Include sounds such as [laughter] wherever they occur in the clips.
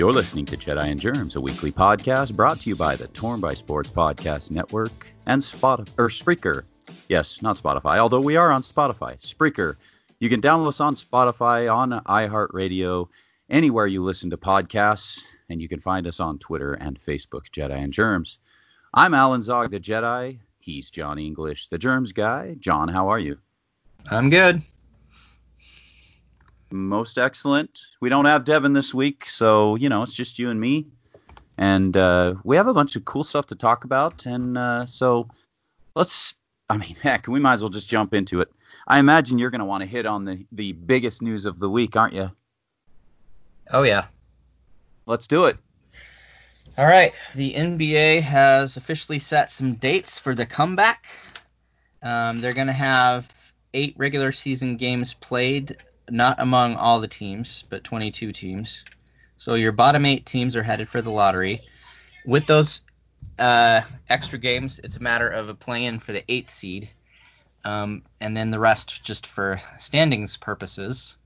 You're listening to Jedi and Germs, a weekly podcast brought to you by the Torn by Sports Podcast Network and Spot or Spreaker. Yes, not Spotify, although we are on Spotify. Spreaker. You can download us on Spotify, on iHeartRadio, anywhere you listen to podcasts, and you can find us on Twitter and Facebook, Jedi and Germs. I'm Alan Zog, the Jedi. He's John English, the Germs guy. John, how are you? I'm good. Most excellent. We don't have Devin this week, so you know it's just you and me, and uh, we have a bunch of cool stuff to talk about. And uh, so let's. I mean, [laughs] heck, we might as well just jump into it. I imagine you're going to want to hit on the the biggest news of the week, aren't you? Oh yeah. Let's do it. All right. The NBA has officially set some dates for the comeback. Um, they're going to have eight regular season games played not among all the teams, but 22 teams. So your bottom eight teams are headed for the lottery. With those uh, extra games, it's a matter of a play-in for the eighth seed, um, and then the rest just for standings purposes.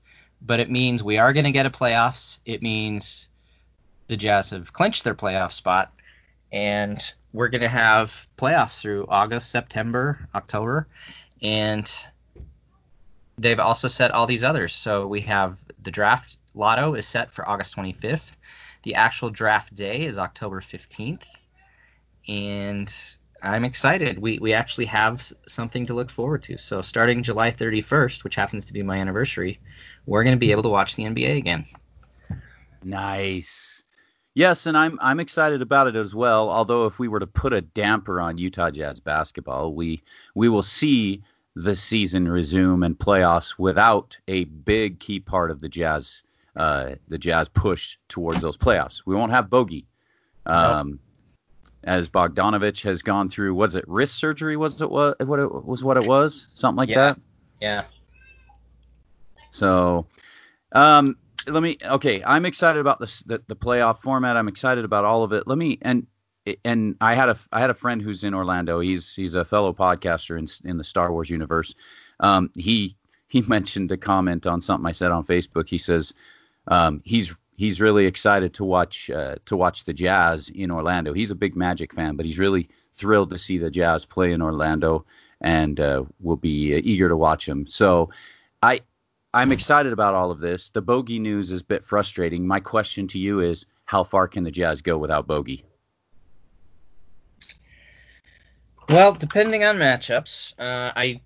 But it means we are going to get a playoffs. It means the Jazz have clinched their playoff spot, and we're going to have playoffs through August, September, October, and they've also set all these others. So we have the draft lotto is set for August 25th. The actual draft day is October 15th. And I'm excited. We, we actually have something to look forward to. So starting July 31st, which happens to be my anniversary, we're going to be able to watch the NBA again. Nice. Yes, and I'm I'm excited about it as well. Although if we were to put a damper on Utah Jazz basketball, we we will see the season resume and playoffs without a big key part of the Jazz uh, the Jazz push towards those playoffs. We won't have Bogey. Um. As Bogdanovic has gone through, was it wrist surgery? Was it what? What it was? What it was? Something like yeah. that. Yeah. So, um, let me. Okay, I'm excited about this the, the playoff format. I'm excited about all of it. Let me and and I had a I had a friend who's in Orlando. He's he's a fellow podcaster in in the Star Wars universe. Um, he he [laughs] mentioned a comment on something I said on Facebook. He says um, he's he's really excited to watch uh, to watch the Jazz in Orlando. He's a big Magic fan, but he's really thrilled to see the Jazz play in Orlando, and uh, will be uh, eager to watch them. So I I'm excited about all of this. The Bogey news is a bit frustrating. My question to you is, how far can the Jazz go without Bogey? Well, depending on matchups, uh, I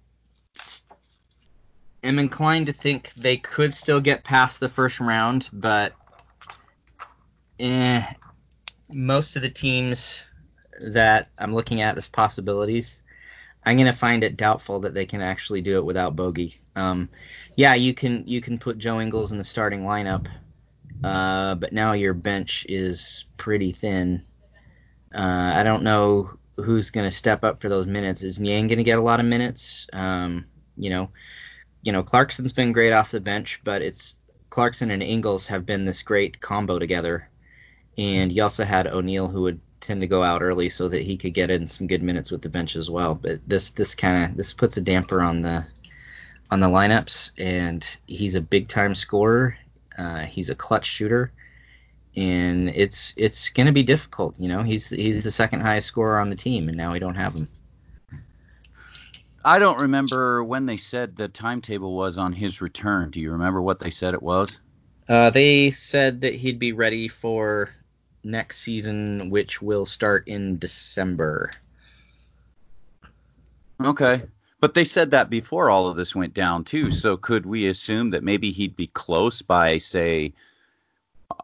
am inclined to think they could still get past the first round, but eh, most of the teams that I'm looking at as possibilities, I'm gonna find it doubtful that they can actually do it without Bogey. Um, yeah, you can you can put Joe Ingles in the starting lineup, uh, but now your bench is pretty thin. Uh, I don't know who's going to step up for those minutes. Is Niang going to get a lot of minutes? Um, you know, you know Clarkson's been great off the bench, but it's Clarkson and Ingles have been this great combo together. And you also had O'Neale who would tend to go out early so that he could get in some good minutes with the bench as well. But this this kind of this puts a damper on the on the lineups, and he's a big time scorer. Uh, he's a clutch shooter and it's it's going to be difficult. You know, he's he's the second highest scorer on the team, and now we don't have him. I don't remember when they said the timetable was on his return. Do you remember what they said it was? Uh, they said that he'd be ready for next season, which will start in December. Okay, But they said that before all of this went down too. So could we assume that maybe he'd be close by say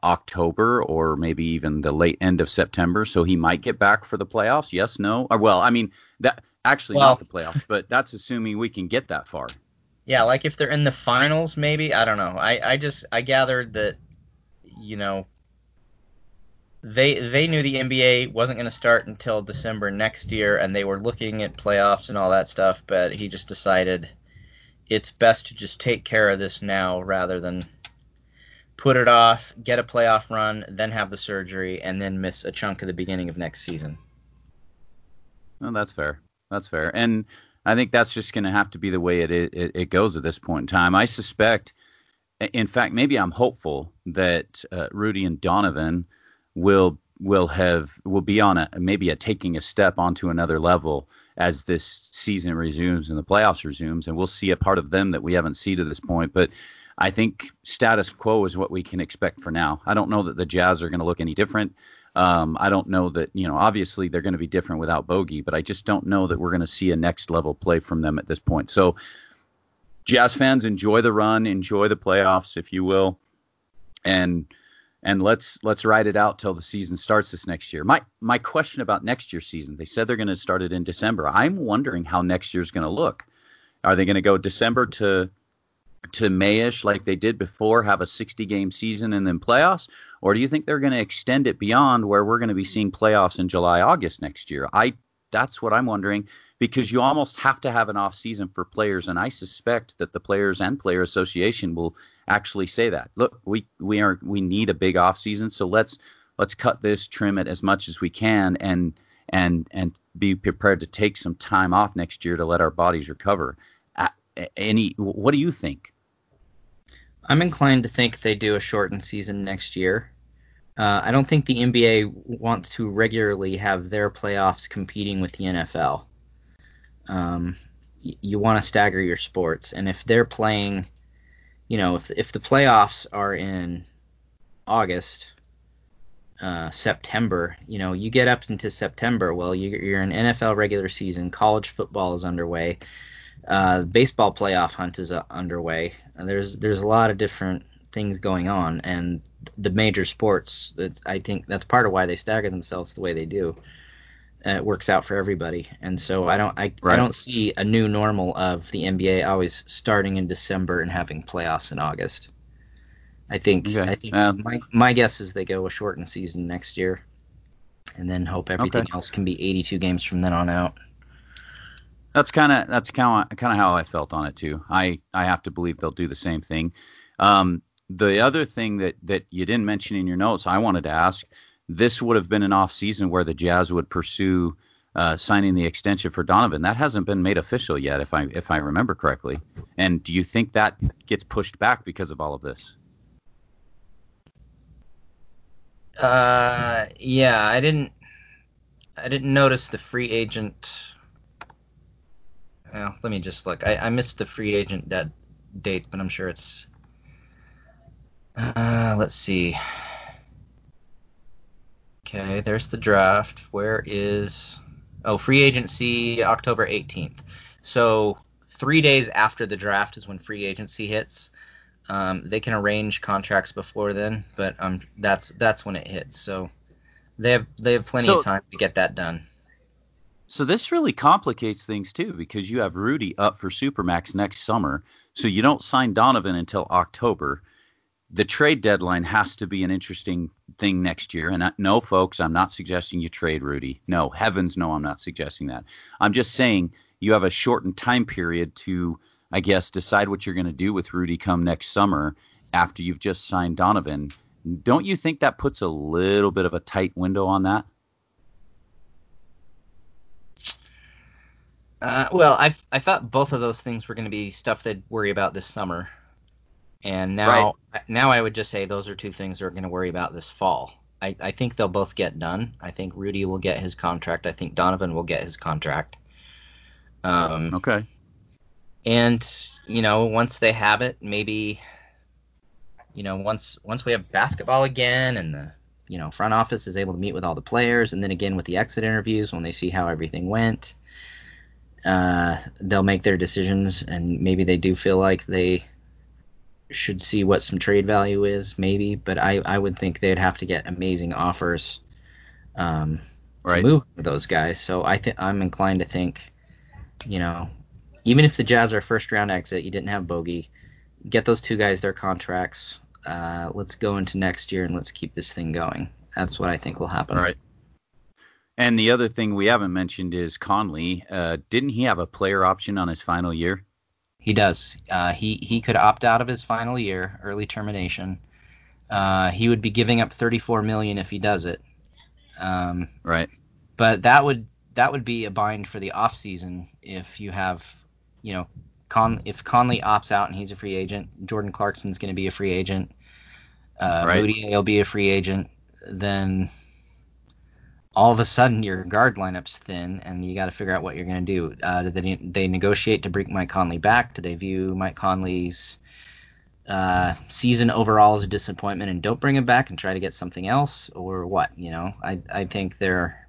October or maybe even the late end of September, so he might get back for the playoffs? Yes, no, or well, I mean that actually Well- not the playoffs, but that's assuming we can get that far. Yeah, like if they're in the finals, maybe I don't know. I I just I gathered that, you know, they they knew the NBA wasn't going to start until December next year, and they were looking at playoffs and all that stuff. But he just decided it's best to just take care of this now rather than put it off, get a playoff run, then have the surgery, and then miss a chunk of the beginning of next season. No, that's fair. That's fair. And I think that's just going to have to be the way it, it it goes at this point in time. I suspect, in fact, maybe I'm hopeful that uh, Rudy and Donovan will will have will be on a maybe a taking a step onto another level as this season resumes and the playoffs resumes, and we'll see a part of them that we haven't seen to this point. But I think status quo is what we can expect for now. I don't know that the Jazz are going to look any different. Um, I don't know that you know. Obviously, they're going to be different without Bogey, but I just don't know that we're going to see a next level play from them at this point. So, Jazz fans, enjoy the run, enjoy the playoffs, if you will, and and let's let's ride it out till the season starts this next year. My my question about next year's season. They said they're going to start it in December. I'm wondering how next year's going to look. Are they going to go December to to Mayish like they did before, have a 60 game season and then playoffs? Or do you think they're going to extend it beyond where we're going to be seeing playoffs in July, August next year? I that's what I'm wondering because you almost have to have an off season for players, and I suspect that the players and player association will actually say that. Look, we we are we need a big off season, so let's let's cut this, trim it as much as we can, and and and be prepared to take some time off next year to let our bodies recover. Uh, any, what do you think? I'm inclined to think they do a shortened season next year. Uh, I don't think the NBA wants to regularly have their playoffs competing with the NFL. Um, y- you want to stagger your sports, and if they're playing, you know, if if the playoffs are in August, uh, September, you know, you get up into September. Well, you, you're in NFL regular season. College football is underway. Uh, baseball playoff hunt is uh, underway. And there's there's a lot of different things going on, and the major sports. That's I think that's part of why they stagger themselves the way they do. Uh, it works out for everybody, and so I don't I, I don't see a new normal of the NBA always starting in December and having playoffs in August. I think Okay. I think Um, my my guess is they go a shortened season next year, and then hope everything Okay. else can be 82 games from then on out. That's kind of that's kind of kind of how I felt on it too. I I have to believe they'll do the same thing. Um, the other thing that that you didn't mention in your notes, I wanted to ask. This would have been an off season where the Jazz would pursue uh, signing the extension for Donovan. That hasn't been made official yet, if I if I remember correctly. And do you think that gets pushed back because of all of this? Uh, yeah, I didn't. I didn't notice the free agent. Well, let me just look. I, I missed the free agent that date, but I'm sure it's. Uh, let's see. Okay, there's the draft. Where is? Oh, free agency October 18th. So three days after the draft is when free agency hits. Um, they can arrange contracts before then, but um, that's that's when it hits. So they have they have plenty So- of time to get that done. So this really complicates things too because you have Rudy up for Supermax next summer. So you don't sign Donovan until October. The trade deadline has to be an interesting thing next year. And I, no, folks, I'm not suggesting you trade Rudy. No, heavens no, I'm not suggesting that. I'm just saying you have a shortened time period to, I guess, decide what you're going to do with Rudy come next summer after you've just signed Donovan. Don't you think that puts a little bit of a tight window on that? Uh, well, I I thought both of those things were going to be stuff they'd worry about this summer, and now now I would just say those are two things they're going to worry about this fall. I, I think they'll both get done. I think Rudy will get his contract. I think Donovan will get his contract. Um, Okay. and you know once they have it maybe you know once once we have basketball again and the you know front office is able to meet with all the players and then again with the exit interviews when they see how everything went uh, they'll make their decisions, and maybe they do feel like they should see what some trade value is, maybe. But I, I would think they'd have to get amazing offers um, Right. to move those guys. So I think I'm inclined to think, you know, even if the Jazz are first round exit, you didn't have Bogey, get those two guys their contracts. Uh, let's go into next year and let's keep this thing going. That's what I think will happen. All right. And the other thing we haven't mentioned is Conley. Uh, didn't he have a player option on his final year? He does. Uh, he he could opt out of his final year, early termination. Uh, he would be giving up 34 million if he does it. Um, Right. but that would that would be a bind for the off season if you have, you know, Con if Conley opts out and he's a free agent, Jordan Clarkson's going to be a free agent. Uh, Right. Moody will be a free agent. Then all of a sudden your guard lineup's thin, and you got to figure out what you're going to do. Uh, do they they negotiate to bring Mike Conley back? Do they view Mike Conley's uh, season overall as a disappointment and don't bring him back and try to get something else, or what? You know, I I think there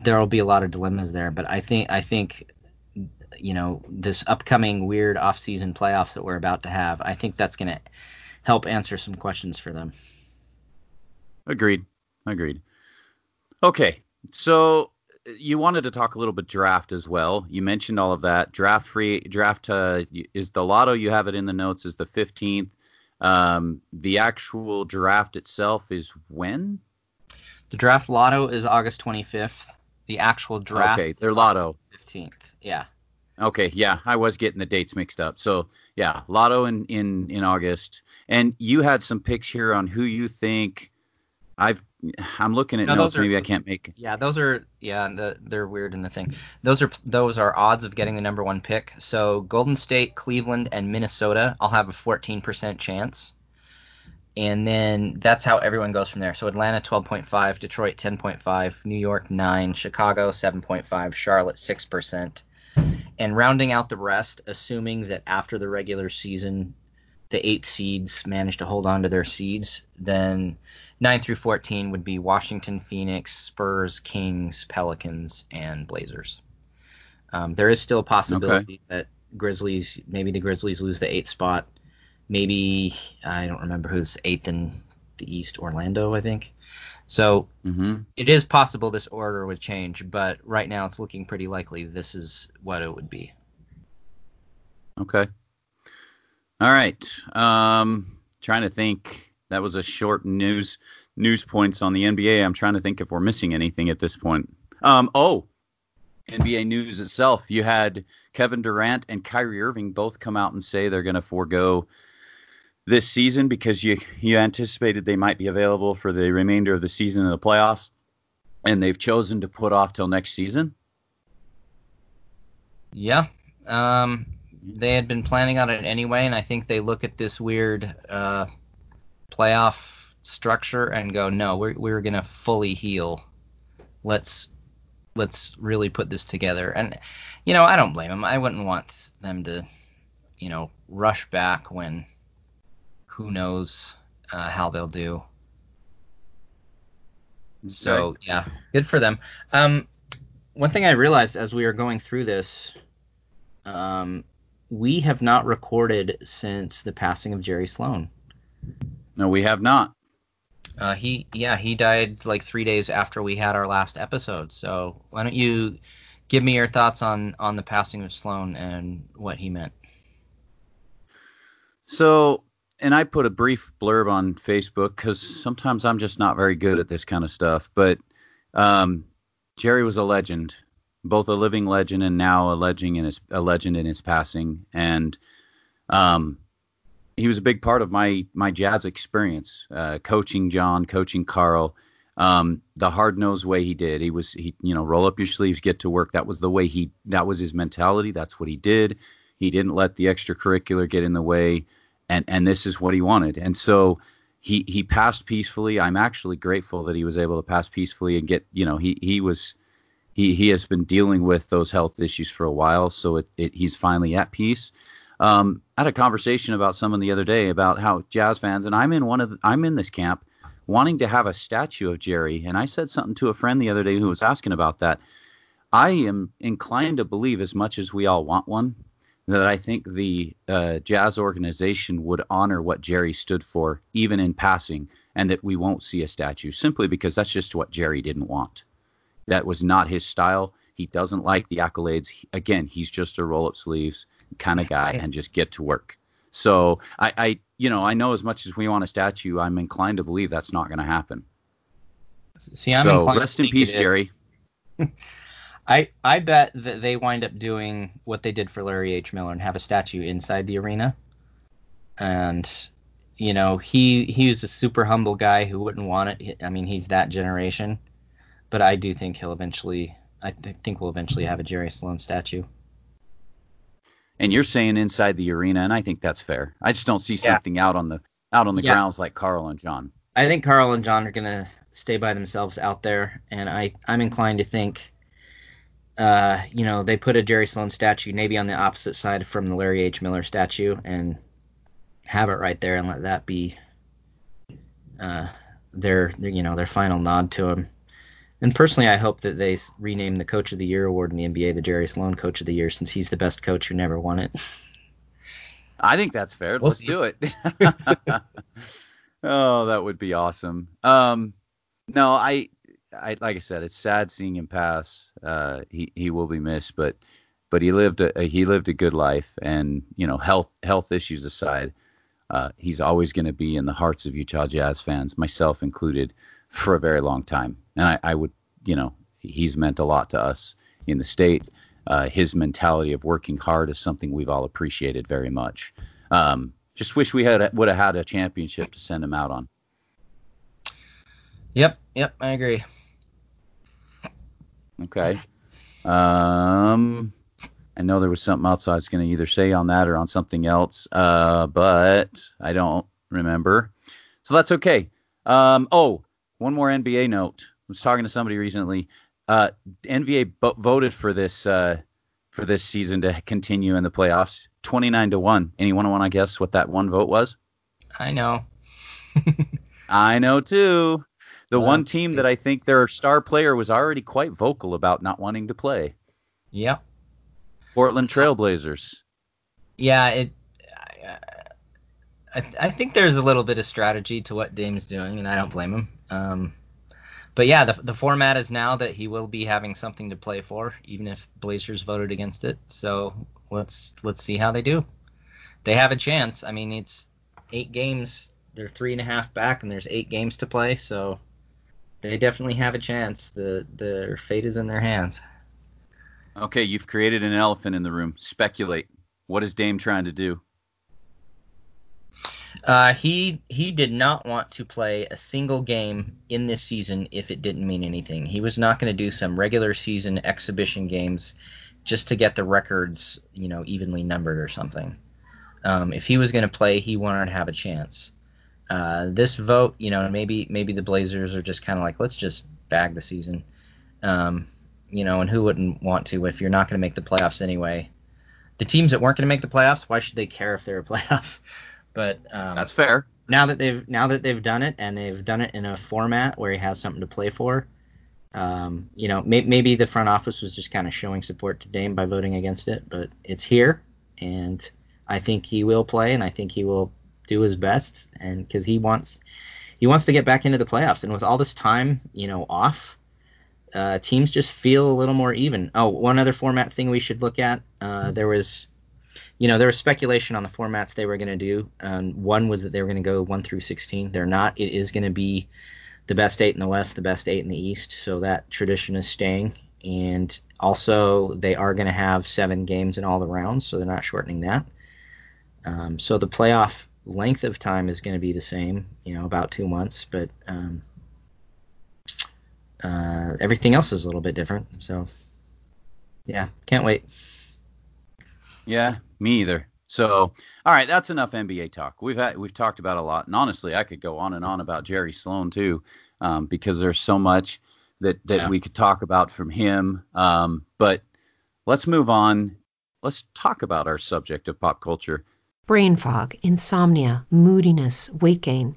there will be a lot of dilemmas there, but I think I think you know this upcoming weird off-season playoffs that we're about to have, I think that's going to help answer some questions for them. Agreed. Agreed. Okay. So you wanted to talk a little bit draft as well. You mentioned all of that. Draft free draft uh, is the lotto. You have it in the notes is the 15th. Um, the actual draft itself is when? The draft lotto is August 25th. The actual draft Okay, their lotto. 15th. Yeah. Okay, yeah, I was getting the dates mixed up. So yeah, lotto in in in August, and you had some picks here on who you think. I've I'm looking at No, notes. are- Maybe I can't make. Yeah, those are yeah, the, they're weird in the thing. Those are those are odds of getting the number one pick. So Golden State, Cleveland, and Minnesota all have a fourteen percent chance, and then that's how everyone goes from there. So Atlanta twelve point five, Detroit ten point five, New York nine, Chicago seven point five, Charlotte six percent, and rounding out the rest, assuming that after the regular season, the eight seeds manage to hold on to their seeds, then 9 through 14 would be Washington, Phoenix, Spurs, Kings, Pelicans, and Blazers. Um, there is still a possibility that Grizzlies, maybe the Grizzlies lose the eighth spot. Maybe, I don't remember who's eighth in the East, Orlando, I think. So hmm it is possible this order would change, but right now it's looking pretty likely this is what it would be. Okay. All right. Um, trying to think. That was a short news news points on the NBA. I'm trying to think if we're missing anything at this point. Um, oh, NBA news itself. You had Kevin Durant and Kyrie Irving both come out and say they're going to forego this season because you you anticipated they might be available for the remainder of the season in the playoffs, and they've chosen to put off till next season. Yeah. Um, they had been planning on it anyway, and I think they look at this weird uh, playoff structure and go, "No, we're we're gonna fully heal. Let's let's really put this together." And you know, I don't blame them. I wouldn't want them to, you know, rush back when who knows uh, how they'll do. So yeah, good for them. Um, one thing I realized as we are going through this, um, we have not recorded since the passing of Jerry Sloan. No, we have not. Uh, he yeah he died like three days after we had our last episode. So why don't you give me your thoughts on on the passing of Sloan and what he meant? So, and I put a brief blurb on Facebook because sometimes I'm just not very good at this kind of stuff. But um, Jerry was a legend, both a living legend and now a legend in his a legend in his passing. And um, he was a big part of my my jazz experience, uh, coaching John, coaching Carl. Um, the hard nosed way he did. He was he you know roll up your sleeves, get to work. That was the way he. That was his mentality. That's what he did. He didn't let the extracurricular get in the way and and this is what he wanted. And so he he passed peacefully. I'm actually grateful that he was able to pass peacefully and get you know he he was he he has been dealing with those health issues for a while, so it, it he's finally at peace. Um, I had a conversation about someone the other day about how jazz fans and I'm in one of the, I'm in this camp wanting to have a statue of Jerry, and I said something to a friend the other day who was asking about that. I am inclined to believe, as much as we all want one, that I think the uh, Jazz organization would honor what Jerry stood for, even in passing, and that we won't see a statue simply because that's just what Jerry didn't want. That was not his style. He doesn't like the accolades. He, again, he's just a roll up sleeves kind of guy and just get to work. So I, I, you know, I know as much as we want a statue, I'm inclined to believe that's not going to happen. See, I'm so rest in peace. Jerry. [laughs] I I bet that they wind up doing what they did for Larry H. Miller and have a statue inside the arena. And you know, he he was a super humble guy who wouldn't want it. I mean, he's that generation. But I do think he'll eventually I th- think we'll eventually have a Jerry Sloan statue. And you're saying inside the arena, and I think that's fair. I just don't see Yeah. something out on the out on the Yeah. grounds like Carl and John. I think Carl and John are gonna stay by themselves out there, and I I'm inclined to think, uh, you know, they put a Jerry Sloan statue maybe on the opposite side from the Larry H. Miller statue, and have it right there, and let that be, uh, their, their you know their final nod to him. And personally, I hope that they rename the Coach of the Year award in the NBA the Jerry Sloan Coach of the Year, since he's the best coach who never won it. I think that's fair. We'll Let's see. do it. [laughs] oh, that would be awesome. Um, no, I, I like I said, it's sad seeing him pass. Uh, he he will be missed, but but he lived a he lived a good life, and you know health health issues aside, uh, he's always going to be in the hearts of Utah Jazz fans, myself included, for a very long time. And I, I would, you know, he's meant a lot to us in the state. Uh, his mentality of working hard is something we've all appreciated very much. Um, just wish we had would have had a championship to send him out on. Yep, yep, I agree. Okay. Um, I know there was something else I was going to either say on that or on something else, uh, but I don't remember. So that's okay. Um, oh, one more NBA note. I was talking to somebody recently. Uh, NBA bo- voted for this uh, for this season to continue in the playoffs, twenty nine to one. Anyone want to guess what that one vote was? I know. [laughs] I know too. The Wow. one team that I think their star player was already quite vocal about not wanting to play. Yep. Portland Trailblazers. Yeah, it. I, I, I think there's a little bit of strategy to what Dame's doing, and I don't blame him. Um, but yeah, the the format is now that he will be having something to play for, even if Blazers voted against it. So let's let's see how they do. They have a chance. I mean, it's eight games. They're three and a half back, and there's eight games to play. So they definitely have a chance. The their fate is in their hands. Okay, you've created an elephant in the room. Speculate. What is Dame trying to do? Uh, he he did not want to play a single game in this season if it didn't mean anything. He was not going to do some regular season exhibition games just to get the records, you know, evenly numbered or something. Um, if he was going to play, he wanted to have a chance. Uh, this vote, you know, maybe maybe the Blazers are just kind of like, let's just bag the season. Um, you know, and who wouldn't want to if you're not going to make the playoffs anyway? The teams that weren't going to make the playoffs, why should they care if they're [laughs] playoffs? But um, That's fair. now that they've now that they've done it and they've done it in a format where he has something to play for, um, you know, may, maybe the front office was just kind of showing support to Dame by voting against it, but it's here, and I think he will play, and I think he will do his best, and because he wants he wants to get back into the playoffs, and with all this time, you know, off. Uh, teams just feel a little more even. Oh, one other format thing we should look at. Uh, there was you know, there was speculation on the formats they were going to do. Um, one was that they were going to go one through sixteen. They're not. It is going to be the best eight in the West, the best eight in the East. So that tradition is staying. And also, they are going to have seven games in all the rounds, so they're not shortening that. Um, so the playoff length of time is going to be the same, you know, about two months, but um, uh, everything else is a little bit different. So, yeah, can't wait. Yeah, me either. So, all right, that's enough NBA talk. We've had we've talked about a lot, and honestly, I could go on and on about Jerry Sloan too, um, because there's so much that that Yeah. we could talk about from him. Um, but let's move on. Let's talk about our subject of pop culture. Brain fog, insomnia, moodiness, weight gain.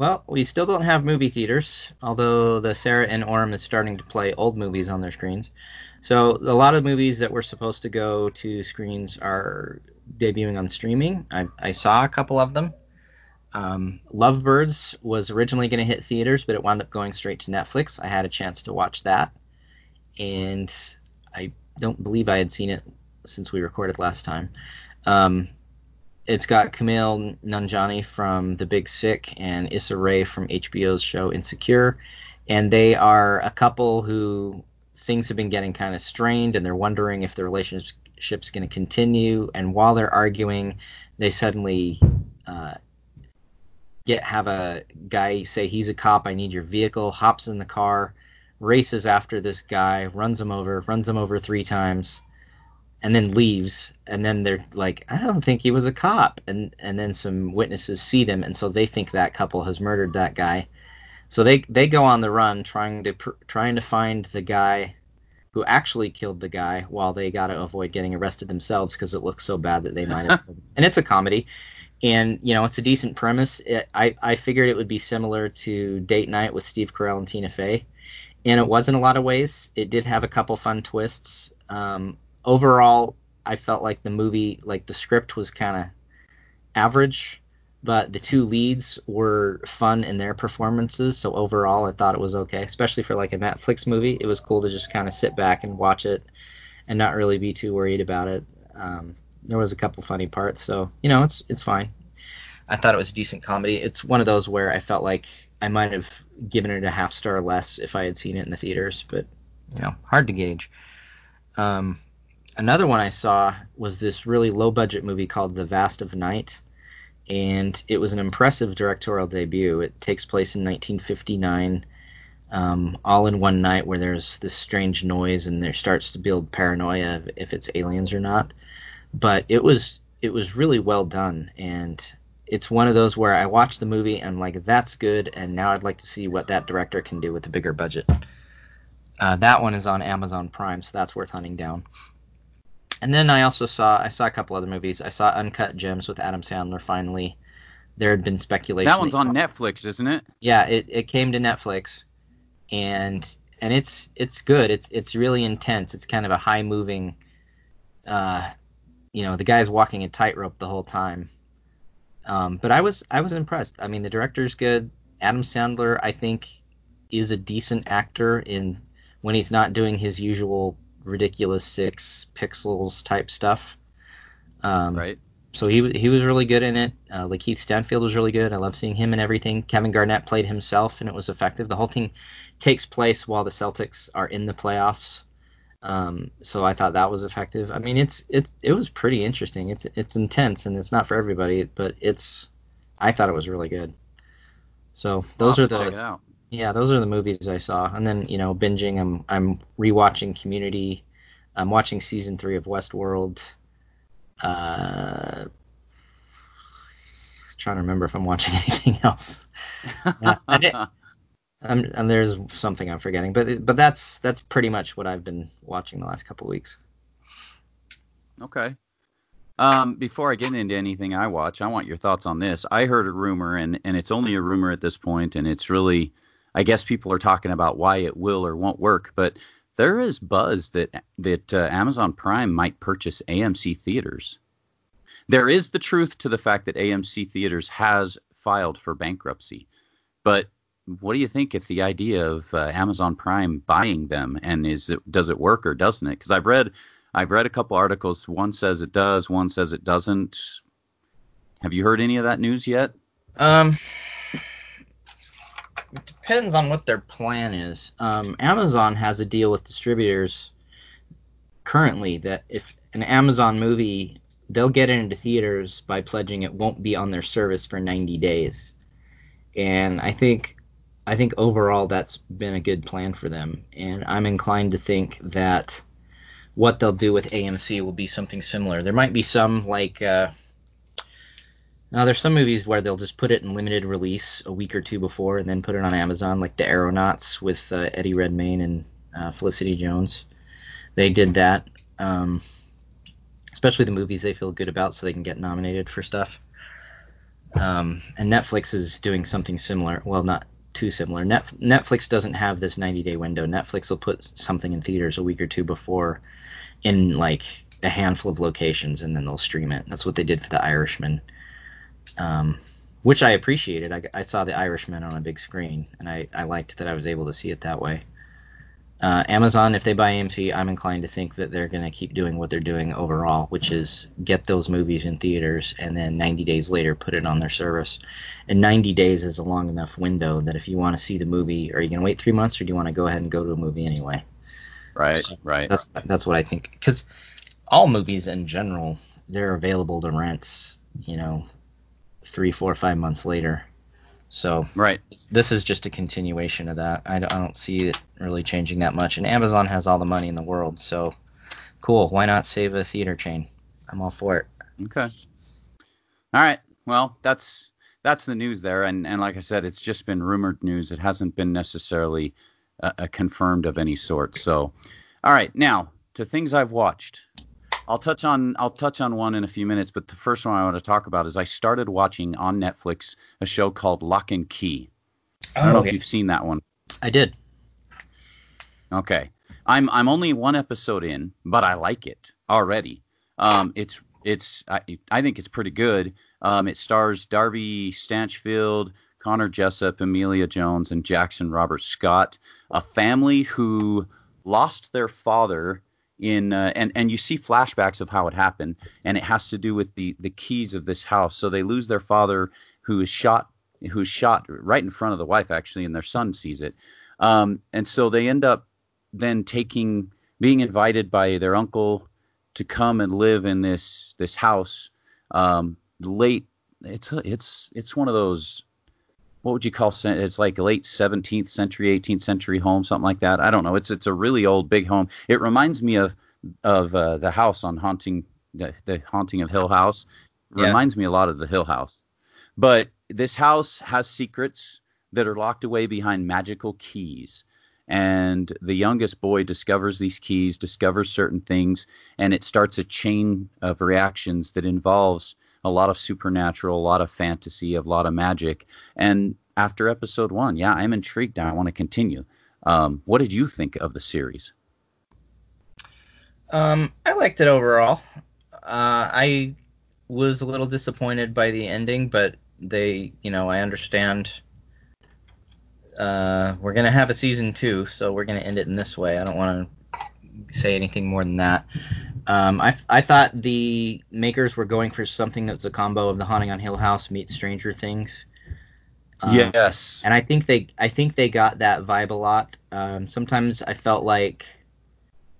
Well, we still don't have movie theaters, although the SCERA and Orem is starting to play old movies on their screens. So a lot of movies that were supposed to go to screens are debuting on streaming. I, I saw a couple of them. Um, Lovebirds was originally going to hit theaters, but it wound up going straight to Netflix. I had a chance to watch that, and I don't believe I had seen it since we recorded last time. Um, it's got Kumail Nanjiani from The Big Sick and Issa Rae from HBO's show Insecure, and they are a couple who things have been getting kind of strained, and they're wondering if the relationship's going to continue. And while they're arguing, they suddenly uh, get have a guy say he's a cop. I need your vehicle. Hops in the car, races after this guy, runs him over, runs him over three times and then leaves and then they're like i don't think he was a cop. And and then some witnesses see them and so they think that couple has murdered that guy. So they they go on the run trying to trying to find the guy who actually killed the guy while they got to avoid getting arrested themselves because it looks so bad that they might have [laughs] and it's a comedy. And you know it's a decent premise. It, i i figured it would be similar to date night with steve carell and tina fey. And it was in a lot of ways. It did have a couple fun twists. Um, overall, I felt like the movie, like the script was kind of average, but the two leads were fun in their performances. So overall, I thought it was okay, especially for like a Netflix movie. It was cool to just kind of sit back and watch it and not really be too worried about it. Um, there was a couple funny parts, so you know, it's it's fine. I thought it was decent comedy. It's one of those where I felt like I might have given it a half star less if I had seen it in the theaters, but you know, hard to gauge. Um, another one I saw was this really low budget movie called The Vast of Night, and it was an impressive directorial debut. It takes place in 1959, um, all in one night, where there's this strange noise and there starts to build paranoia if it's aliens or not. But it was it was really well done, and it's one of those where I watch the movie and I'm like, that's good, and now I'd like to see what that director can do with a bigger budget. Uh, that one is on Amazon Prime, so that's worth hunting down. And then I also saw I saw a couple other movies. I saw Uncut Gems with Adam Sandler. Finally, there had been speculation. That one's on Netflix, isn't it? Yeah, it, it came to Netflix, and and it's it's good. It's it's really intense. It's kind of a high moving. Uh, you know, the guy's walking a tightrope the whole time. Um, but I was I was impressed. I mean, the director's good. Adam Sandler, I think, is a decent actor in when he's not doing his usual ridiculous six pixels type stuff. Um, right. So he he was really good in it. Uh, Lakeith Stanfield was really good. I love seeing him and everything. Kevin Garnett played himself, and it was effective. The whole thing takes place while the Celtics are in the playoffs. Um, so I thought that was effective. I mean, it's it's it was pretty interesting. It's it's intense and it's not for everybody, but it's I thought it was really good. So those are the yeah, those are the movies I saw, and then you know, binging. I'm I'm rewatching Community. I'm watching season three of Westworld. Uh, trying to remember if I'm watching [laughs] anything else. [laughs] I'm, and there's something I'm forgetting, but but that's that's pretty much what I've been watching the last couple weeks. Okay. Um, before I get into anything I watch, I want your thoughts on this. I heard a rumor, and and it's only a rumor at this point, and it's really I guess people are talking about why it will or won't work, but there is buzz that that uh, Amazon Prime might purchase AMC theaters. There is the truth to the fact that AMC theaters has filed for bankruptcy, but what do you think if the idea of uh, Amazon Prime buying them and is it does it work or doesn't it? Because I've read I've read a couple articles. One says it does, one says it doesn't. Have you heard any of that news yet? Um, it depends on what their plan is. Um, Amazon has a deal with distributors currently that if an Amazon movie, they'll get it into theaters by pledging it won't be on their service for 90 days. and I think I think overall that's been a good plan for them, and I'm inclined to think that what they'll do with AMC will be something similar. There might be some like. Uh, now, there's some movies where they'll just put it in limited release a week or two before, and then put it on Amazon, like The Aeronauts with uh, Eddie Redmayne and uh, Felicity Jones. They did that, um, especially the movies they feel good about, so they can get nominated for stuff. Um, and Netflix is doing something similar. Well, not too similar. Net, Netflix doesn't have this 90 day window. Netflix will put something in theaters a week or two before, in like a handful of locations, and then they'll stream it. That's what they did for The Irishman um, which I appreciated. I, I, saw The Irishman on a big screen, and I, I liked that I was able to see it that way. Uh, Amazon, if they buy AMC, I'm inclined to think that they're going to keep doing what they're doing overall, which is get those movies in theaters and then 90 days later put it on their service. And 90 days is a long enough window that if you want to see the movie, are you going to wait three months or do you want to go ahead and go to a movie anyway? Right, so right. That's that's what I think. Because all movies in general, they're available to rent. You know, three, four, five months later. So right, this is just a continuation of that. I don't, I don't see it really changing that much. And Amazon has all the money in the world, so cool. Why not save a theater chain? I'm all for it. Okay. All right. Well, that's that's the news there, and and like I said, it's just been rumored news. It hasn't been necessarily uh, confirmed of any sort. So, all right, now to things I've watched. I'll touch on I'll touch on one in a few minutes, but the first one I want to talk about is I started watching on Netflix a show called Locke and Key. I don't oh, know okay. if you've seen that one. I did. Okay. I'm I'm only one episode in, but I like it already. Um, it's it's I, I think it's pretty good. Um, it stars Darby Stanchfield, Connor Jessup, Emilia Jones, and Jackson Robert Scott, a family who lost their father in uh, and and you see flashbacks of how it happened, and it has to do with the the keys of this house. So they lose their father, who is shot, who's shot right in front of the wife actually, and their son sees it, um, and so they end up then taking being invited by their uncle to come and live in this this house um, late. It's it's it's one of those what would you call it's like late 17th century 18th century home something like that. I don't know. It's it's a really old big home. It reminds me of of uh, the house on haunting the, the haunting of hill house. Yeah. reminds me a lot of the hill house. But this house has secrets that are locked away behind magical keys. And the youngest boy discovers these keys discovers certain things and it starts a chain of reactions that involves a lot of supernatural, a lot of fantasy, a lot of magic. And after episode one, yeah, I'm intrigued I want to continue. Um, what did you think of the series? Um, I liked it overall. Uh, I was a little disappointed by the ending, but they, you know, I understand. Uh, we're gonna have a season two, so we're gonna end it in this way. I don't want to say anything more than that. Um, I, I thought the makers were going for something that's a combo of the Haunting on Hill House meets Stranger Things. Um, yes, and I think they I think they got that vibe a lot. Um, sometimes I felt like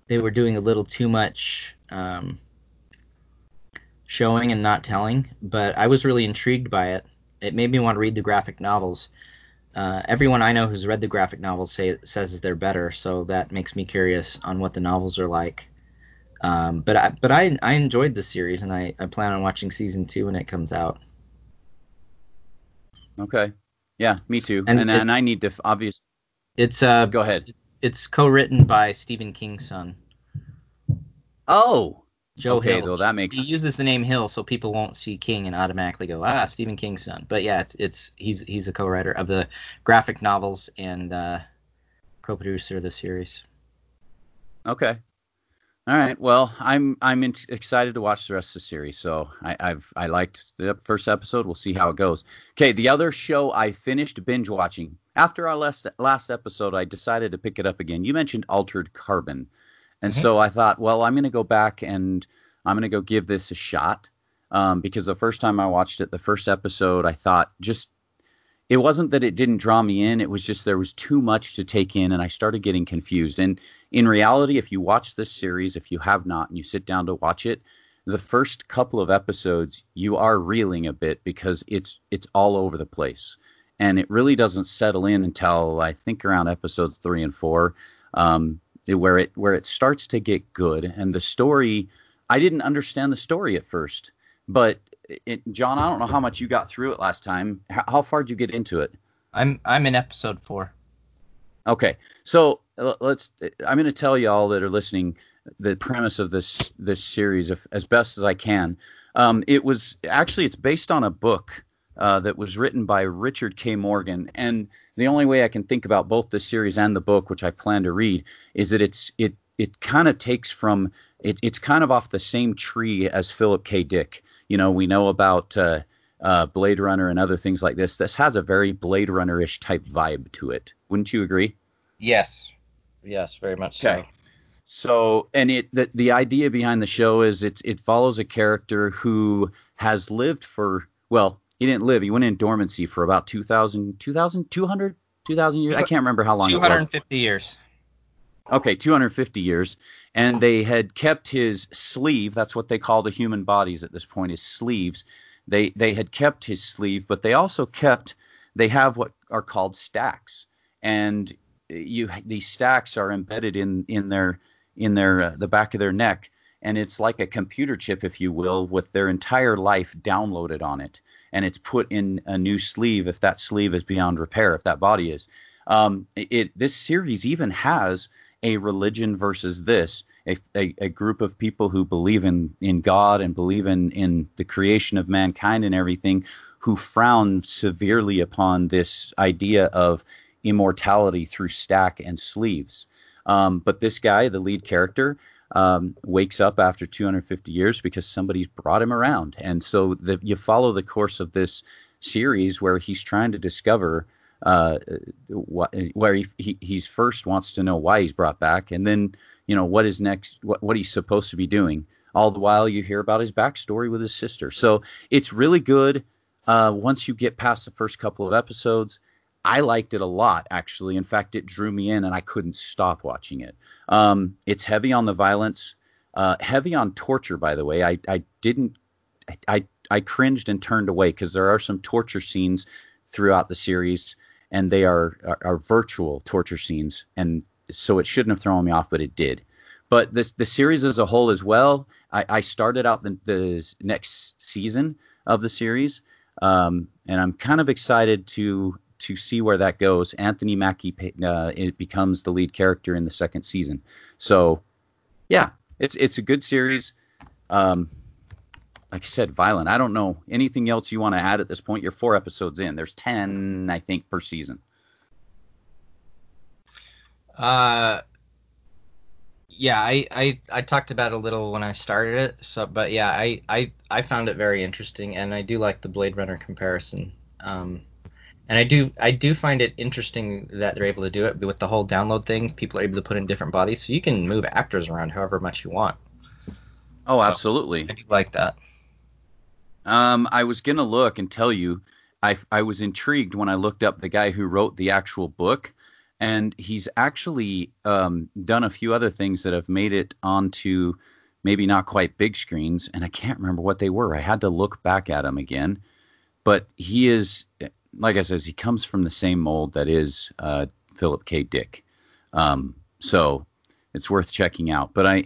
they were doing a little too much um, showing and not telling, but I was really intrigued by it. It made me want to read the graphic novels. Uh, everyone I know who's read the graphic novels say says they're better, so that makes me curious on what the novels are like. Um, but I but I I enjoyed the series and I, I plan on watching season two when it comes out. Okay. Yeah, me too. And and, and I need to obviously. It's uh. Go ahead. It's co-written by Stephen King's son. Oh. Joe okay, Hill. Though that makes he uses the name Hill so people won't see King and automatically go ah Stephen King's son. But yeah, it's it's he's he's a co-writer of the graphic novels and uh, co-producer of the series. Okay. All right. Well, I'm I'm in, excited to watch the rest of the series. So I, I've I liked the first episode. We'll see how it goes. Okay. The other show I finished binge watching after our last last episode, I decided to pick it up again. You mentioned Altered Carbon, and mm-hmm. so I thought, well, I'm going to go back and I'm going to go give this a shot. Um, because the first time I watched it, the first episode, I thought just it wasn't that it didn't draw me in it was just there was too much to take in and i started getting confused. And in reality if you watch this series if you have not and you sit down to watch it the first couple of episodes you are reeling a bit because it's it's all over the place. And it really doesn't settle in until I think around episodes three and four, um, where it where it starts to get good. And the story, I didn't understand the story at first, but it, John, I don't know how much you got through it last time. How, how far did you get into it? I'm I'm in episode four. Okay, so let's. I'm going to tell you all that are listening the premise of this this series as best as I can. Um, it was actually it's based on a book uh, that was written by Richard K. Morgan, and the only way I can think about both the series and the book, which I plan to read, is that it's it it kind of takes from it, it's kind of off the same tree as Philip K. Dick. You know, we know about uh, uh, Blade Runner and other things like this. This has a very Blade Runner ish type vibe to it. Wouldn't you agree? Yes. Yes, very much okay. so. So, and it the, the idea behind the show is it's it follows a character who has lived for well, he didn't live. He went in dormancy for about 2000 2000 200 2000 years. I can't remember how long 250 years. Okay, 250 years. And they had kept his sleeve, that's what they call the human bodies at this point is sleeves. They they had kept his sleeve, but they also kept they have what are called stacks. And you these stacks are embedded in in their in their uh, the back of their neck and it's like a computer chip if you will with their entire life downloaded on it and it's put in a new sleeve if that sleeve is beyond repair if that body is. Um, it this series even has a religion versus this a, a, a, group of people who believe in in God and believe in in the creation of mankind and everything who frown severely upon this idea of immortality through stack and sleeves. Um, but this guy, the lead character, um, wakes up after 250 years because somebody's brought him around. And so the, you follow the course of this series where he's trying to discover uh, what, where he, he he's first wants to know why he's brought back, and then you know what is next, what, what he's supposed to be doing. All the while, you hear about his backstory with his sister. So it's really good. Uh, once you get past the first couple of episodes, I liked it a lot, actually. In fact, it drew me in, and I couldn't stop watching it. Um, it's heavy on the violence, uh, heavy on torture. By the way, I, I didn't, I, I cringed and turned away because there are some torture scenes throughout the series, and they are, are, are virtual torture scenes, and so it shouldn't have thrown me off, but it did. But the the series as a whole as well. I, I started out the, the next season of the series, um, and I'm kind of excited to to see where that goes. Anthony Mackie uh, becomes the lead character in the second season. So, yeah, it's it's a good series. Um, like I said, violent. I don't know anything else you want to add at this point. You're four episodes in. There's ten, I think, per season. Uh, yeah, I, I I talked about a little when I started it. So, but yeah, I I I found it very interesting, and I do like the Blade Runner comparison. Um, and I do I do find it interesting that they're able to do it with the whole download thing. People are able to put in different bodies, so you can move actors around however much you want. Oh, so absolutely. I do like that. Um, I was gonna look and tell you, I I was intrigued when I looked up the guy who wrote the actual book, and he's actually um, done a few other things that have made it onto maybe not quite big screens, and I can't remember what they were. I had to look back at him again, but he is like I says, he comes from the same mold that is uh, Philip K. Dick. Um, so it's worth checking out. But I,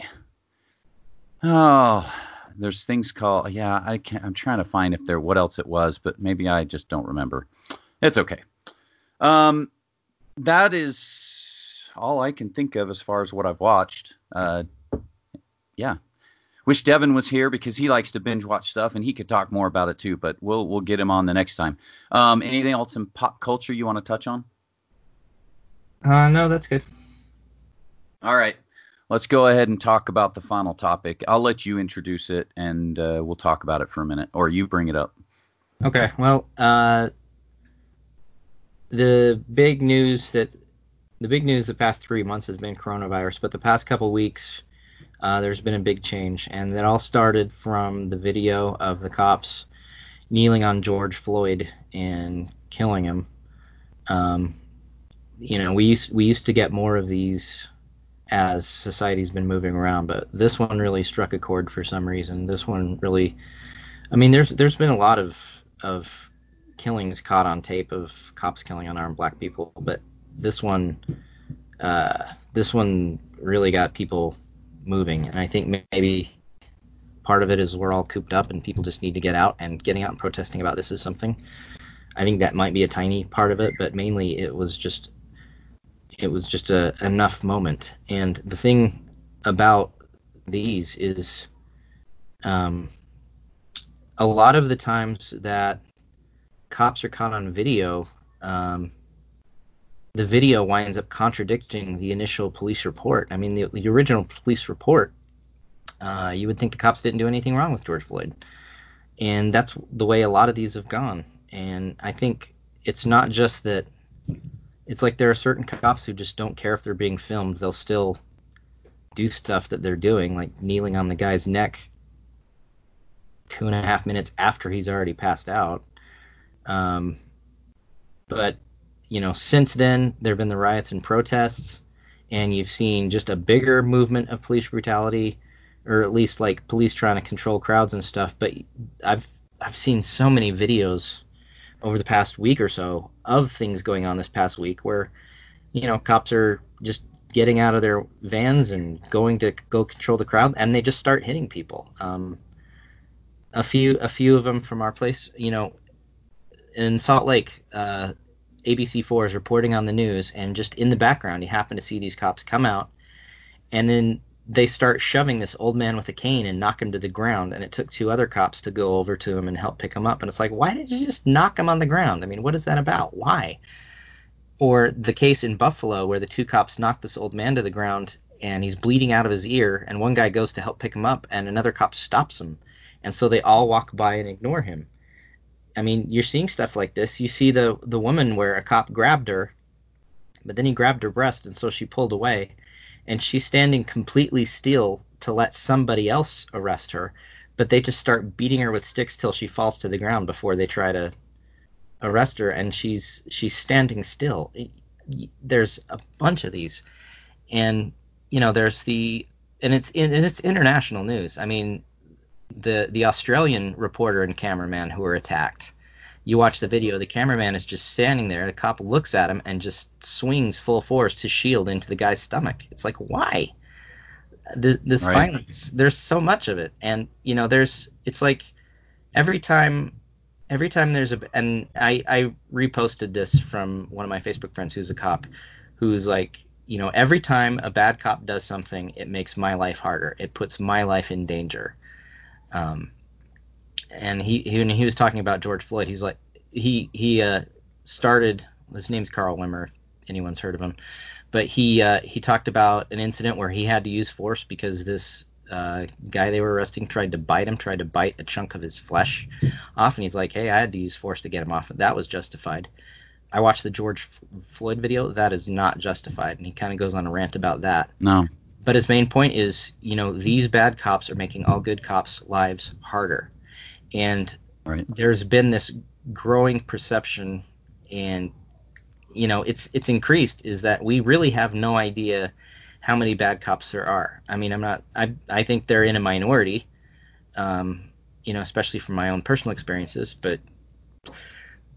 oh, there's things called yeah. I can't. I'm trying to find if there what else it was, but maybe I just don't remember. It's okay. Um, that is all I can think of as far as what I've watched. Uh, yeah, Wish Devin was here because he likes to binge watch stuff and he could talk more about it too. But we'll we'll get him on the next time. Um, anything else in pop culture you want to touch on? Uh, no, that's good. All right, let's go ahead and talk about the final topic. I'll let you introduce it and uh, we'll talk about it for a minute, or you bring it up. Okay. Well, uh, the big news that the big news the past three months has been coronavirus, but the past couple weeks uh, there's been a big change, and that all started from the video of the cops kneeling on George Floyd and killing him. Um, you know, we used we used to get more of these as society's been moving around, but this one really struck a chord for some reason. This one really, I mean, there's there's been a lot of of killings caught on tape of cops killing unarmed black people, but this one, uh, this one really got people moving, and I think maybe part of it is we're all cooped up and people just need to get out and getting out and protesting about this is something. I think that might be a tiny part of it, but mainly it was just it was just a enough moment. And the thing about these is um, a lot of the times that cops are caught on video, um, the video winds up contradicting the initial police report. I mean, the, the original police report, uh, you would think the cops didn't do anything wrong with George Floyd. And that's the way a lot of these have gone. And I think it's not just that, it's like there are certain cops who just don't care if they're being filmed. They'll still do stuff that they're doing, like kneeling on the guy's neck two and a half minutes after he's already passed out. Um, but you know, since then there have been the riots and protests, and you've seen just a bigger movement of police brutality, or at least like police trying to control crowds and stuff. But I've I've seen so many videos over the past week or so of things going on this past week where you know cops are just getting out of their vans and going to go control the crowd, and they just start hitting people. Um, a few a few of them from our place, you know, in Salt Lake, uh, ABC4 is reporting on the news, and just in the background, you happen to see these cops come out, and then they start shoving this old man with a cane and knock him to the ground. And it took two other cops to go over to him and help pick him up. And it's like, why did you just knock him on the ground? I mean, what is that about? Why? Or the case in Buffalo where the two cops knock this old man to the ground and he's bleeding out of his ear, and one guy goes to help pick him up, and another cop stops him. And so they all walk by and ignore him. I mean, you're seeing stuff like this. You see the the woman where a cop grabbed her, but then he grabbed her breast, and so she pulled away, and she's standing completely still to let somebody else arrest her, but they just start beating her with sticks till she falls to the ground before they try to arrest her, and she's she's standing still. There's a bunch of these, and you know, there's the and it's in, and it's international news. I mean, the the Australian reporter and cameraman who were attacked. You watch the video, the cameraman is just standing there. The cop looks at him and just swings full force his shield into the guy's stomach. It's like, why? The, this right. violence, there's so much of it, and you know, there's. It's like every time, every time there's a, and I I reposted this from one of my Facebook friends who's a cop, who's like, you know, every time a bad cop does something, it makes my life harder. It puts my life in danger um, and he, he when he was talking about George Floyd, he's like he he uh, started. His name's Carl Wimmer. If anyone's heard of him, but he uh, he talked about an incident where he had to use force because this uh, guy they were arresting tried to bite him, tried to bite a chunk of his flesh off, and he's like, "Hey, I had to use force to get him off. That was justified." I watched the George Floyd video. That is not justified, and he kind of goes on a rant about that. No. But his main point is, you know, these bad cops are making all good cops' lives harder. And right. there's been this growing perception and you know, it's it's increased is that we really have no idea how many bad cops there are. I mean, I'm not I I think they're in a minority. Um, you know, especially from my own personal experiences, but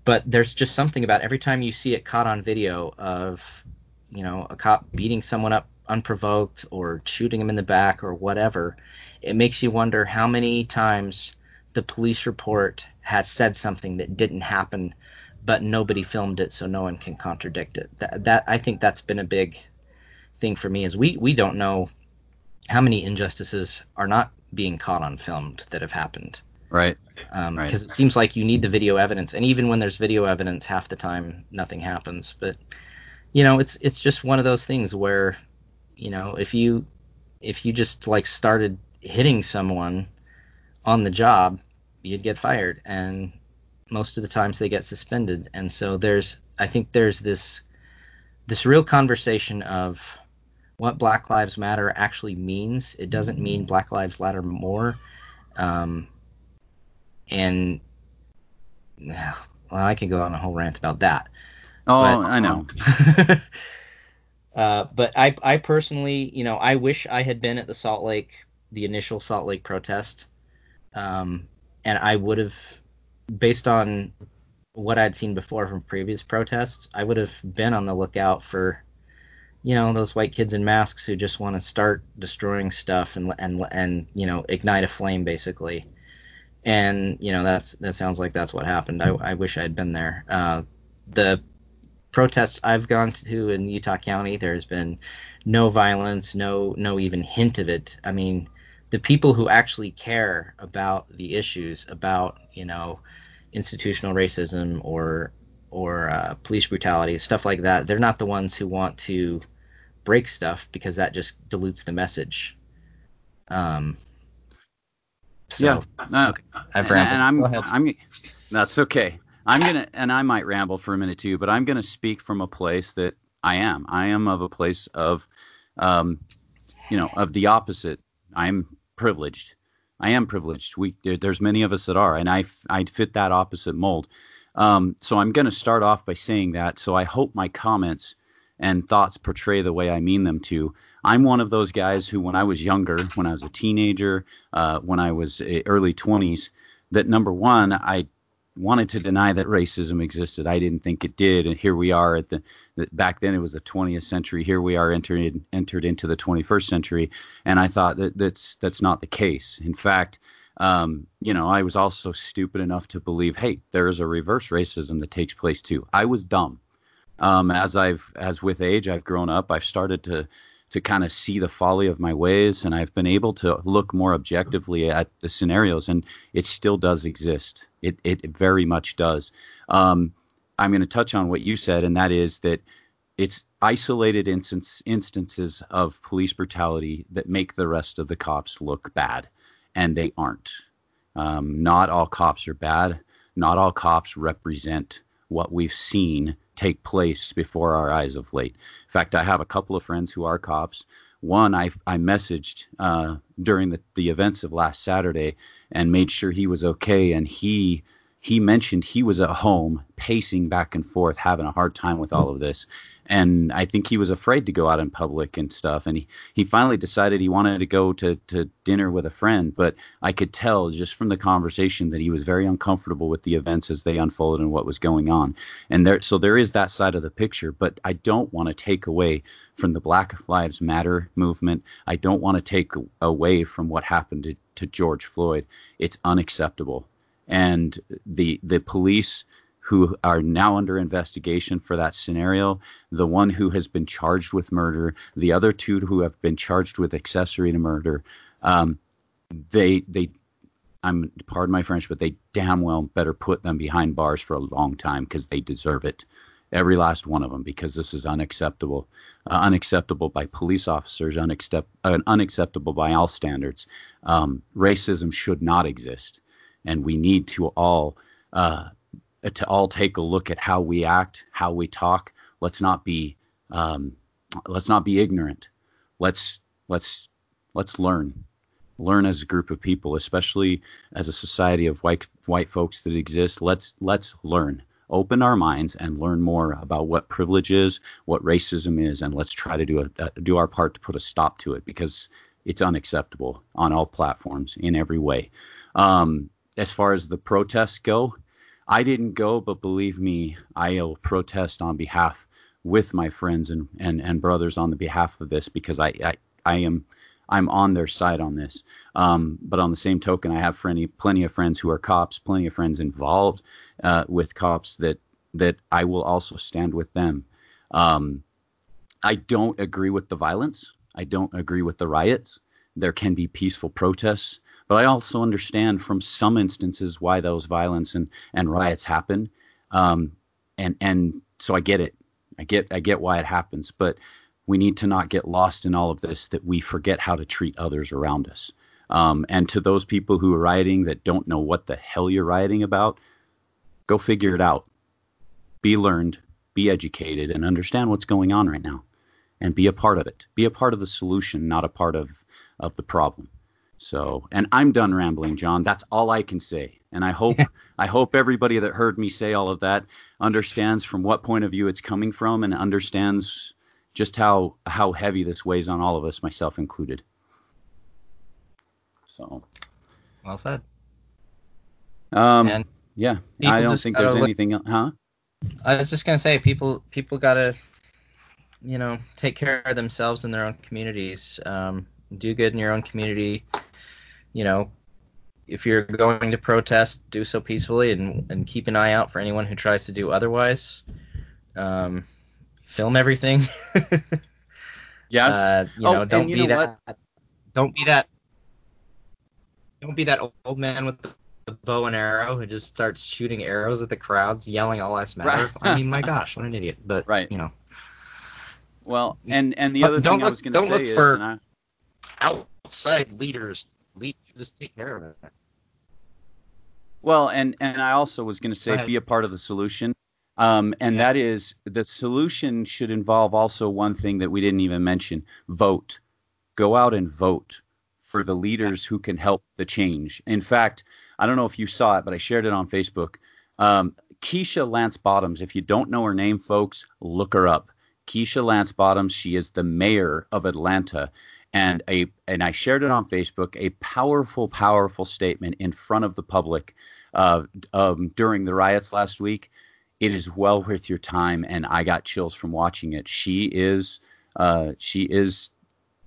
but there's just something about every time you see it caught on video of you know a cop beating someone up unprovoked or shooting him in the back or whatever, it makes you wonder how many times the police report has said something that didn't happen, but nobody filmed it, so no one can contradict it. That, that I think that's been a big thing for me is we we don't know how many injustices are not being caught on filmed that have happened. Right. Because um, right. it seems like you need the video evidence, and even when there's video evidence, half the time nothing happens. But you know, it's it's just one of those things where you know, if you if you just like started hitting someone on the job, you'd get fired and most of the times they get suspended. And so there's I think there's this this real conversation of what Black Lives Matter actually means. It doesn't mean Black Lives Matter more. Um, and well, I could go on a whole rant about that. Oh, but, I know. [laughs] [laughs] Uh, but I, I personally, you know, I wish I had been at the Salt Lake, the initial Salt Lake protest, um, and I would have, based on what I'd seen before from previous protests, I would have been on the lookout for, you know, those white kids in masks who just want to start destroying stuff and and and you know ignite a flame basically. And you know that's that sounds like that's what happened. I, I wish I'd been there. Uh, the protests I've gone to in Utah County, there's been no violence, no no even hint of it. I mean, the people who actually care about the issues, about you know institutional racism or or uh, police brutality, stuff like that. They're not the ones who want to break stuff because that just dilutes the message. Um, so, yeah, uh, okay. I've and, and I'm, I'm, that's okay. I'm gonna, and I might ramble for a minute too, but I'm gonna speak from a place that I am. I am of a place of, um, you know, of the opposite. I'm privileged. I am privileged. We there's many of us that are, and I I fit that opposite mold. Um, so I'm going to start off by saying that. So I hope my comments and thoughts portray the way I mean them to. I'm one of those guys who, when I was younger, when I was a teenager, uh, when I was uh, early 20s, that number one, I wanted to deny that racism existed. I didn't think it did, and here we are at the, the back then it was the 20th century. Here we are entered entered into the 21st century, and I thought that that's that's not the case. In fact, um, you know, I was also stupid enough to believe, hey, there is a reverse racism that takes place too. I was dumb. Um, as I've as with age, I've grown up. I've started to to kind of see the folly of my ways and I've been able to look more objectively at the scenarios and it still does exist. It, it very much does. Um, I'm going to touch on what you said, and that is that it's isolated instance, instances of police brutality that make the rest of the cops look bad, and they aren't. Um, not all cops are bad. Not all cops represent what we've seen take place before our eyes of late. In fact, I have a couple of friends who are cops. One I I messaged uh, during the, the events of last Saturday and made sure he was okay, and he he mentioned he was at home pacing back and forth, having a hard time with all of this and I think he was afraid to go out in public and stuff. And he, he finally decided he wanted to go to, to dinner with a friend. But I could tell just from the conversation that he was very uncomfortable with the events as they unfolded and what was going on. And there, so there is that side of the picture. But I don't want to take away from the Black Lives Matter movement. I don't want to take away from what happened to, to George Floyd. It's unacceptable. And the the police who are now under investigation for that scenario, the one who has been charged with murder, the other two who have been charged with accessory to murder, um, they they I'm pardon my French, but they damn well better put them behind bars for a long time because they deserve it. Every last one of them, because this is unacceptable, uh, unacceptable by police officers, unaccept, uh, unacceptable by all standards. Um, racism should not exist, and we need to all uh, to all take a look at how we act, how we talk. Let's not be um, let's not be ignorant. Let's let's let's learn learn as a group of people, especially as a society of white white folks that exist. Let's let's learn. Open our minds and learn more about what privilege is, what racism is, and let's try to do a, uh, do our part to put a stop to it because it's unacceptable on all platforms in every way. Um, as far as the protests go, I didn't go, but believe me, I'll protest on behalf with my friends and, and, and brothers on the behalf of this because I, I, I am I'm on their side on this. Um, but on the same token, I have plenty plenty of friends who are cops, plenty of friends involved uh, with cops that that I will also stand with them. Um, I don't agree with the violence. I don't agree with the riots. There can be peaceful protests. But I also understand from some instances why those violence and, and riots happen. Um, and and so I get it. I get I get why it happens. But we need to not get lost in all of this that we forget how to treat others around us. Um, and to those people who are rioting that don't know what the hell you're rioting about, go figure it out. Be learned, be educated, and understand what's going on right now, and be a part of it. Be a part of the solution, not a part of of the problem. So, and I'm done rambling, John. That's all I can say. And I hope [laughs] I hope everybody that heard me say all of that understands from what point of view it's coming from and understands just how how heavy this weighs on all of us, myself included. So, well said. Um, and yeah, I don't think there's look- anything, el- huh? I was just gonna say, people people gotta, you know, take care of themselves in their own communities. Um, do good in your own community. You know, if you're going to protest, do so peacefully, and and keep an eye out for anyone who tries to do otherwise. Um, film everything. [laughs] Yes. Uh, you Oh, know, don't you be know that. Don't be that. Don't be that old man with the bow and arrow who just starts shooting arrows at the crowds, yelling "All lives matter." Right. I mean, my [laughs] gosh, what an idiot! But Right. you know, Well, and and the other thing I was going to say look is, for- I, outside leaders, lead, just take care of it. well, and and I also was going to say, be a part of the solution. Um, and Yeah. that is the solution should involve also one thing that we didn't even mention: vote. Go out and vote for the leaders who can help the change. In fact, I don't know if you saw it, but I shared it on Facebook. Um, Keisha Lance Bottoms. If you don't know her name, folks, look her up. Keisha Lance Bottoms. She is the mayor of Atlanta, and a and I shared it on Facebook. A powerful, powerful statement in front of the public uh, um, during the riots last week. It is well worth your time, and I got chills from watching it. She is uh, she is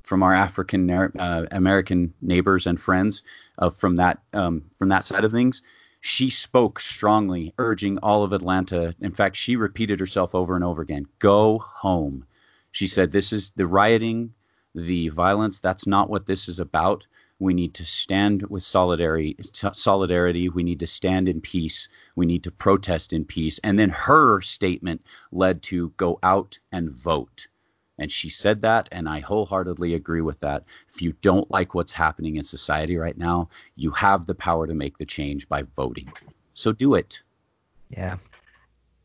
from our African uh, American neighbors and friends uh, from that um, from that side of things. She spoke strongly, urging all of Atlanta. In fact, she repeated herself over and over again: "Go home." She said, "This is the rioting, the violence. That's not what this is about. We need to stand with solidarity. Solidarity. We need to stand in peace. We need to protest in peace." And then her statement led to go out and vote. And she said that, and I wholeheartedly agree with that. If you don't like what's happening in society right now, you have the power to make the change by voting. So do it. Yeah.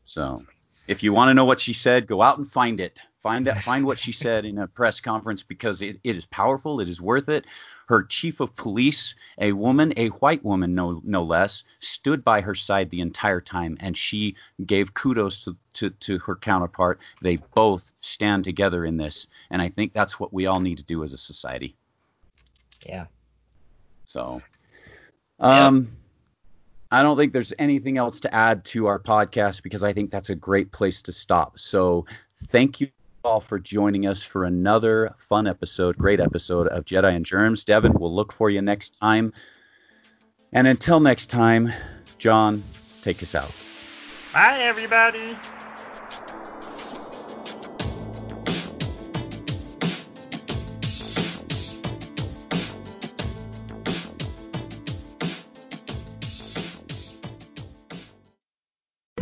So if you want to know what she said, go out and find it. Find [laughs] it, find what she said in a press conference because it, it is powerful. It is worth it. Her chief of police, a woman, a white woman, no no less, stood by her side the entire time, and she gave kudos to, to, to her counterpart. They both stand together in this, and I think that's what we all need to do as a society. Yeah. So, um, I don't think there's anything else to add to our podcast because I think that's a great place to stop. So, thank you all for joining us for another fun episode, great episode of Jedi and Germs. Devin, we'll look for you next time. And until next time, John, take us out. Bye, everybody.